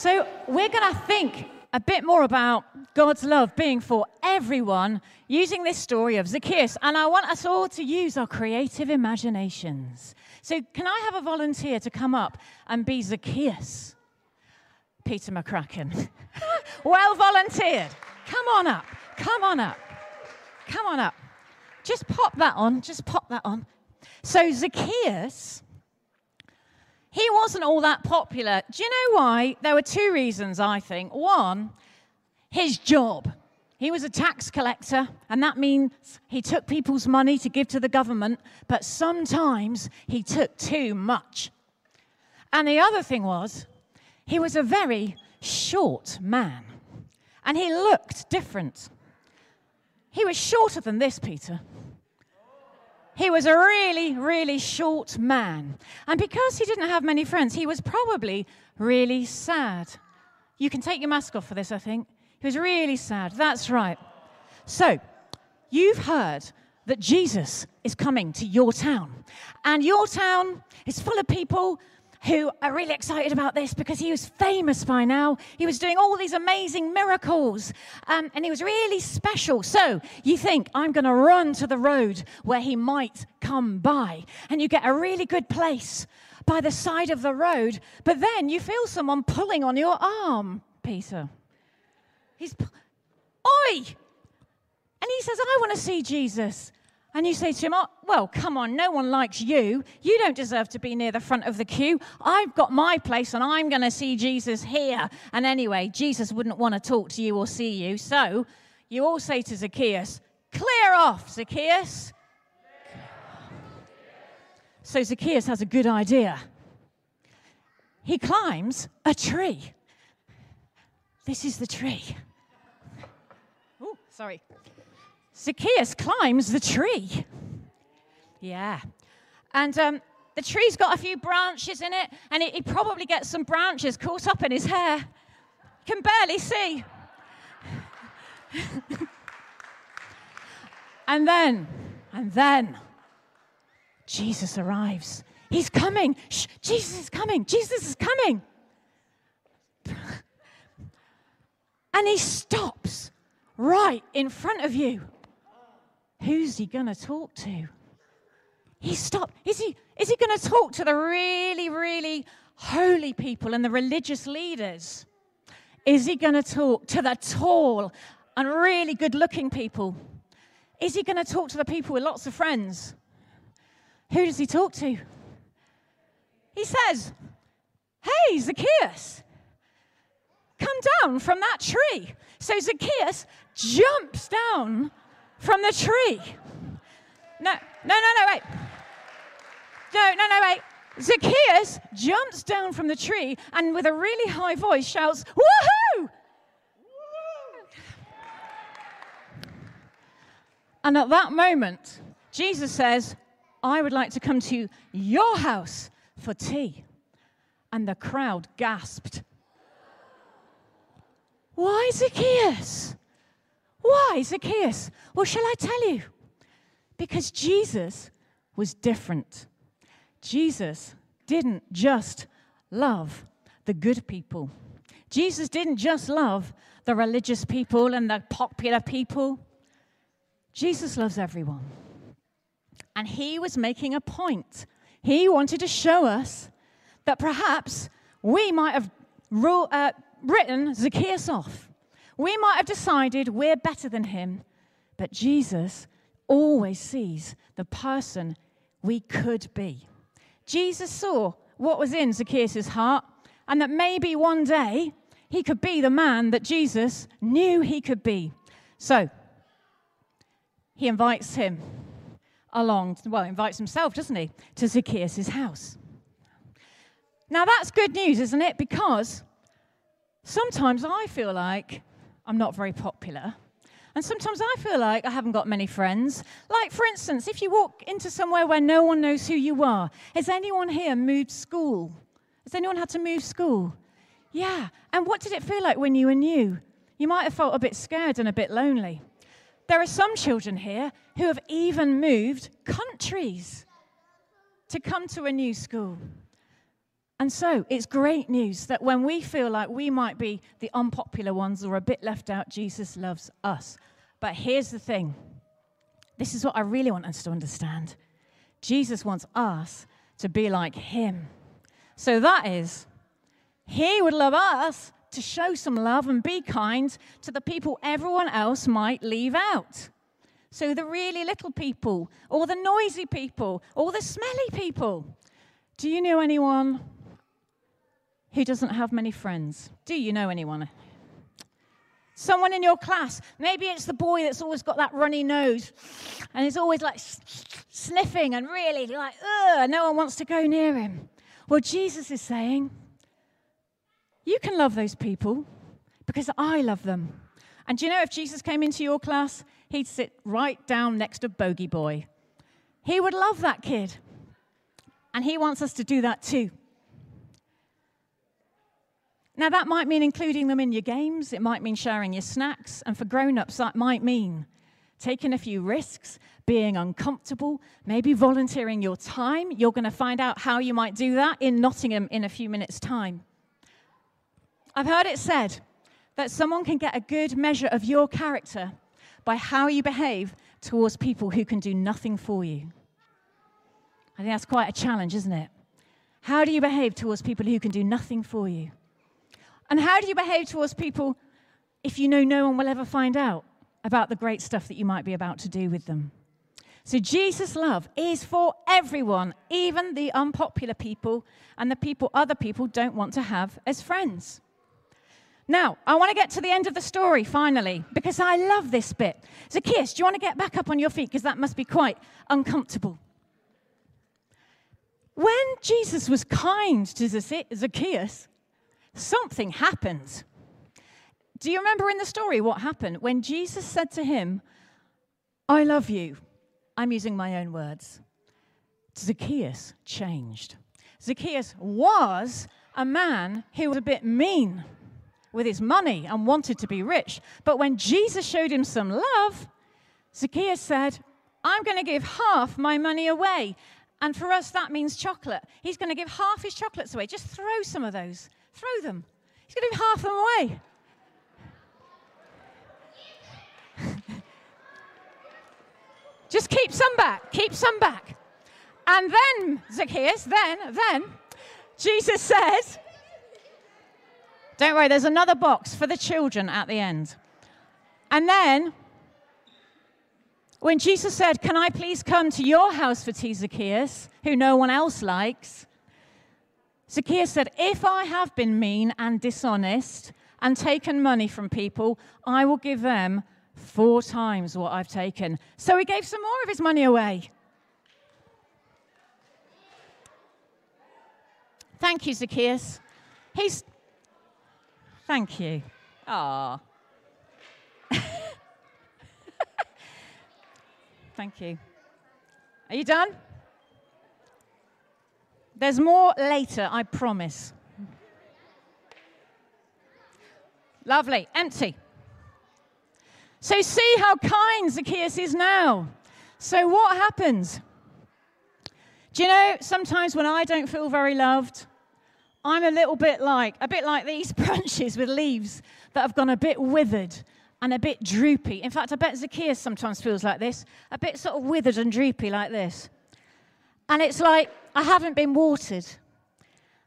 So, we're going to think a bit more about God's love being for everyone using this story of Zacchaeus. And I want us all to use our creative imaginations. So, can I have a volunteer to come up and be Zacchaeus? Peter McCracken. well volunteered. Come on up. Come on up. Come on up. Just pop that on. Just pop that on. So, Zacchaeus he wasn't all that popular. Do you know why? There were two reasons, I think. One, his job. He was a tax collector, and that means he took people's money to give to the government, but sometimes he took too much. And the other thing was, he was a very short man, and he looked different. He was shorter than this, Peter. He was a really, really short man. And because he didn't have many friends, he was probably really sad. You can take your mask off for this, I think. He was really sad. That's right. So, you've heard that Jesus is coming to your town. And your town is full of people who are really excited about this because he was famous by now. He was doing all these amazing miracles um, and he was really special. So you think, I'm going to run to the road where he might come by. And you get a really good place by the side of the road. But then you feel someone pulling on your arm, Peter. He's, oi! And he says, I want to see Jesus. And you say to him, oh, Well, come on, no one likes you. You don't deserve to be near the front of the queue. I've got my place and I'm going to see Jesus here. And anyway, Jesus wouldn't want to talk to you or see you. So you all say to Zacchaeus, Clear off, Zacchaeus. So Zacchaeus has a good idea. He climbs a tree. This is the tree. Oh, sorry. Zacchaeus climbs the tree. Yeah. And um, the tree's got a few branches in it, and he, probably gets some branches caught up in his hair. Can barely see. and then, and then, Jesus arrives. He's coming. Shh, Jesus is coming. Jesus is coming. and he stops right in front of you. Who's he going to talk to? He stopped. Is he, is he going to talk to the really, really holy people and the religious leaders? Is he going to talk to the tall and really good looking people? Is he going to talk to the people with lots of friends? Who does he talk to? He says, Hey, Zacchaeus, come down from that tree. So Zacchaeus jumps down from the tree. No, no, no, no, wait. No, no, no, wait. Zacchaeus jumps down from the tree and with a really high voice shouts, Woohoo! And at that moment, Jesus says, I would like to come to your house for tea. And the crowd gasped. Why, Zacchaeus? Why, Zacchaeus? Well, shall I tell you? Because Jesus was different. Jesus didn't just love the good people, Jesus didn't just love the religious people and the popular people. Jesus loves everyone. And he was making a point. He wanted to show us that perhaps we might have uh, written Zacchaeus off we might have decided we're better than him, but Jesus always sees the person we could be. Jesus saw what was in Zacchaeus' heart, and that maybe one day he could be the man that Jesus knew he could be. So he invites him along, well, invites himself, doesn't he, to Zacchaeus' house. Now that's good news, isn't it? Because sometimes I feel like I'm not very popular. And sometimes I feel like I haven't got many friends. Like, for instance, if you walk into somewhere where no one knows who you are, has anyone here moved school? Has anyone had to move school? Yeah. And what did it feel like when you were new? You might have felt a bit scared and a bit lonely. There are some children here who have even moved countries to come to a new school. And so it's great news that when we feel like we might be the unpopular ones or a bit left out, Jesus loves us. But here's the thing this is what I really want us to understand Jesus wants us to be like him. So that is, he would love us to show some love and be kind to the people everyone else might leave out. So the really little people, or the noisy people, or the smelly people. Do you know anyone who doesn't have many friends? Do you know anyone? Someone in your class. Maybe it's the boy that's always got that runny nose and is always like sniffing and really like, ugh, no one wants to go near him. Well, Jesus is saying, you can love those people because I love them. And do you know if Jesus came into your class, he'd sit right down next to Bogey Boy. He would love that kid. And he wants us to do that too. Now, that might mean including them in your games, it might mean sharing your snacks, and for grown ups, that might mean taking a few risks, being uncomfortable, maybe volunteering your time. You're going to find out how you might do that in Nottingham in a few minutes' time. I've heard it said that someone can get a good measure of your character by how you behave towards people who can do nothing for you. I think that's quite a challenge, isn't it? How do you behave towards people who can do nothing for you? And how do you behave towards people if you know no one will ever find out about the great stuff that you might be about to do with them? So, Jesus' love is for everyone, even the unpopular people and the people other people don't want to have as friends. Now, I want to get to the end of the story finally because I love this bit. Zacchaeus, do you want to get back up on your feet? Because that must be quite uncomfortable. When Jesus was kind to Zacchaeus, something happened. Do you remember in the story what happened? When Jesus said to him, I love you, I'm using my own words. Zacchaeus changed. Zacchaeus was a man who was a bit mean with his money and wanted to be rich. But when Jesus showed him some love, Zacchaeus said, I'm going to give half my money away. And for us, that means chocolate. He's going to give half his chocolates away. Just throw some of those. Throw them. He's going to give half them away. Just keep some back. Keep some back. And then, Zacchaeus, then, then, Jesus says, Don't worry, there's another box for the children at the end. And then, when Jesus said, Can I please come to your house for tea, Zacchaeus, who no one else likes? Zacchaeus said, If I have been mean and dishonest and taken money from people, I will give them four times what I've taken. So he gave some more of his money away. Thank you, Zacchaeus. He's. Thank you. Ah. Thank you. Are you done? There's more later, I promise. Lovely. Empty. So, see how kind Zacchaeus is now. So, what happens? Do you know, sometimes when I don't feel very loved, I'm a little bit like, a bit like these branches with leaves that have gone a bit withered and a bit droopy. In fact, I bet Zacchaeus sometimes feels like this, a bit sort of withered and droopy like this. And it's like, I haven't been watered.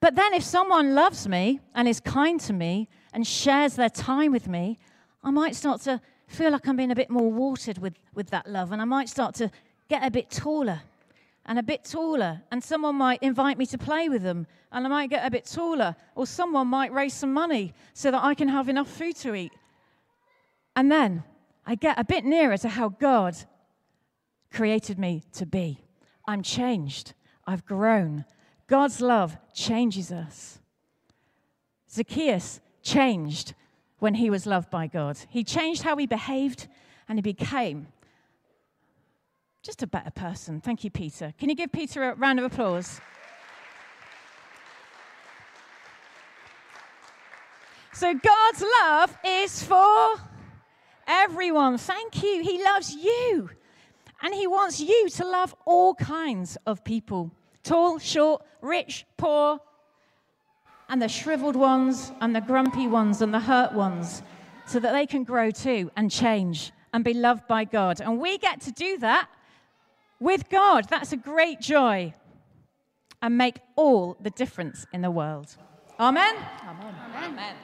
But then, if someone loves me and is kind to me and shares their time with me, I might start to feel like I'm being a bit more watered with, with that love, and I might start to get a bit taller and a bit taller, and someone might invite me to play with them, and I might get a bit taller, or someone might raise some money so that I can have enough food to eat. And then I get a bit nearer to how God created me to be. I'm changed. I've grown. God's love changes us. Zacchaeus changed when he was loved by God. He changed how he behaved and he became just a better person. Thank you, Peter. Can you give Peter a round of applause? So, God's love is for everyone. Thank you. He loves you. And He wants you to love all kinds of people tall, short, rich, poor, and the shriveled ones, and the grumpy ones, and the hurt ones, so that they can grow too and change and be loved by God. And we get to do that with God. That's a great joy and make all the difference in the world. Amen? Amen. Amen.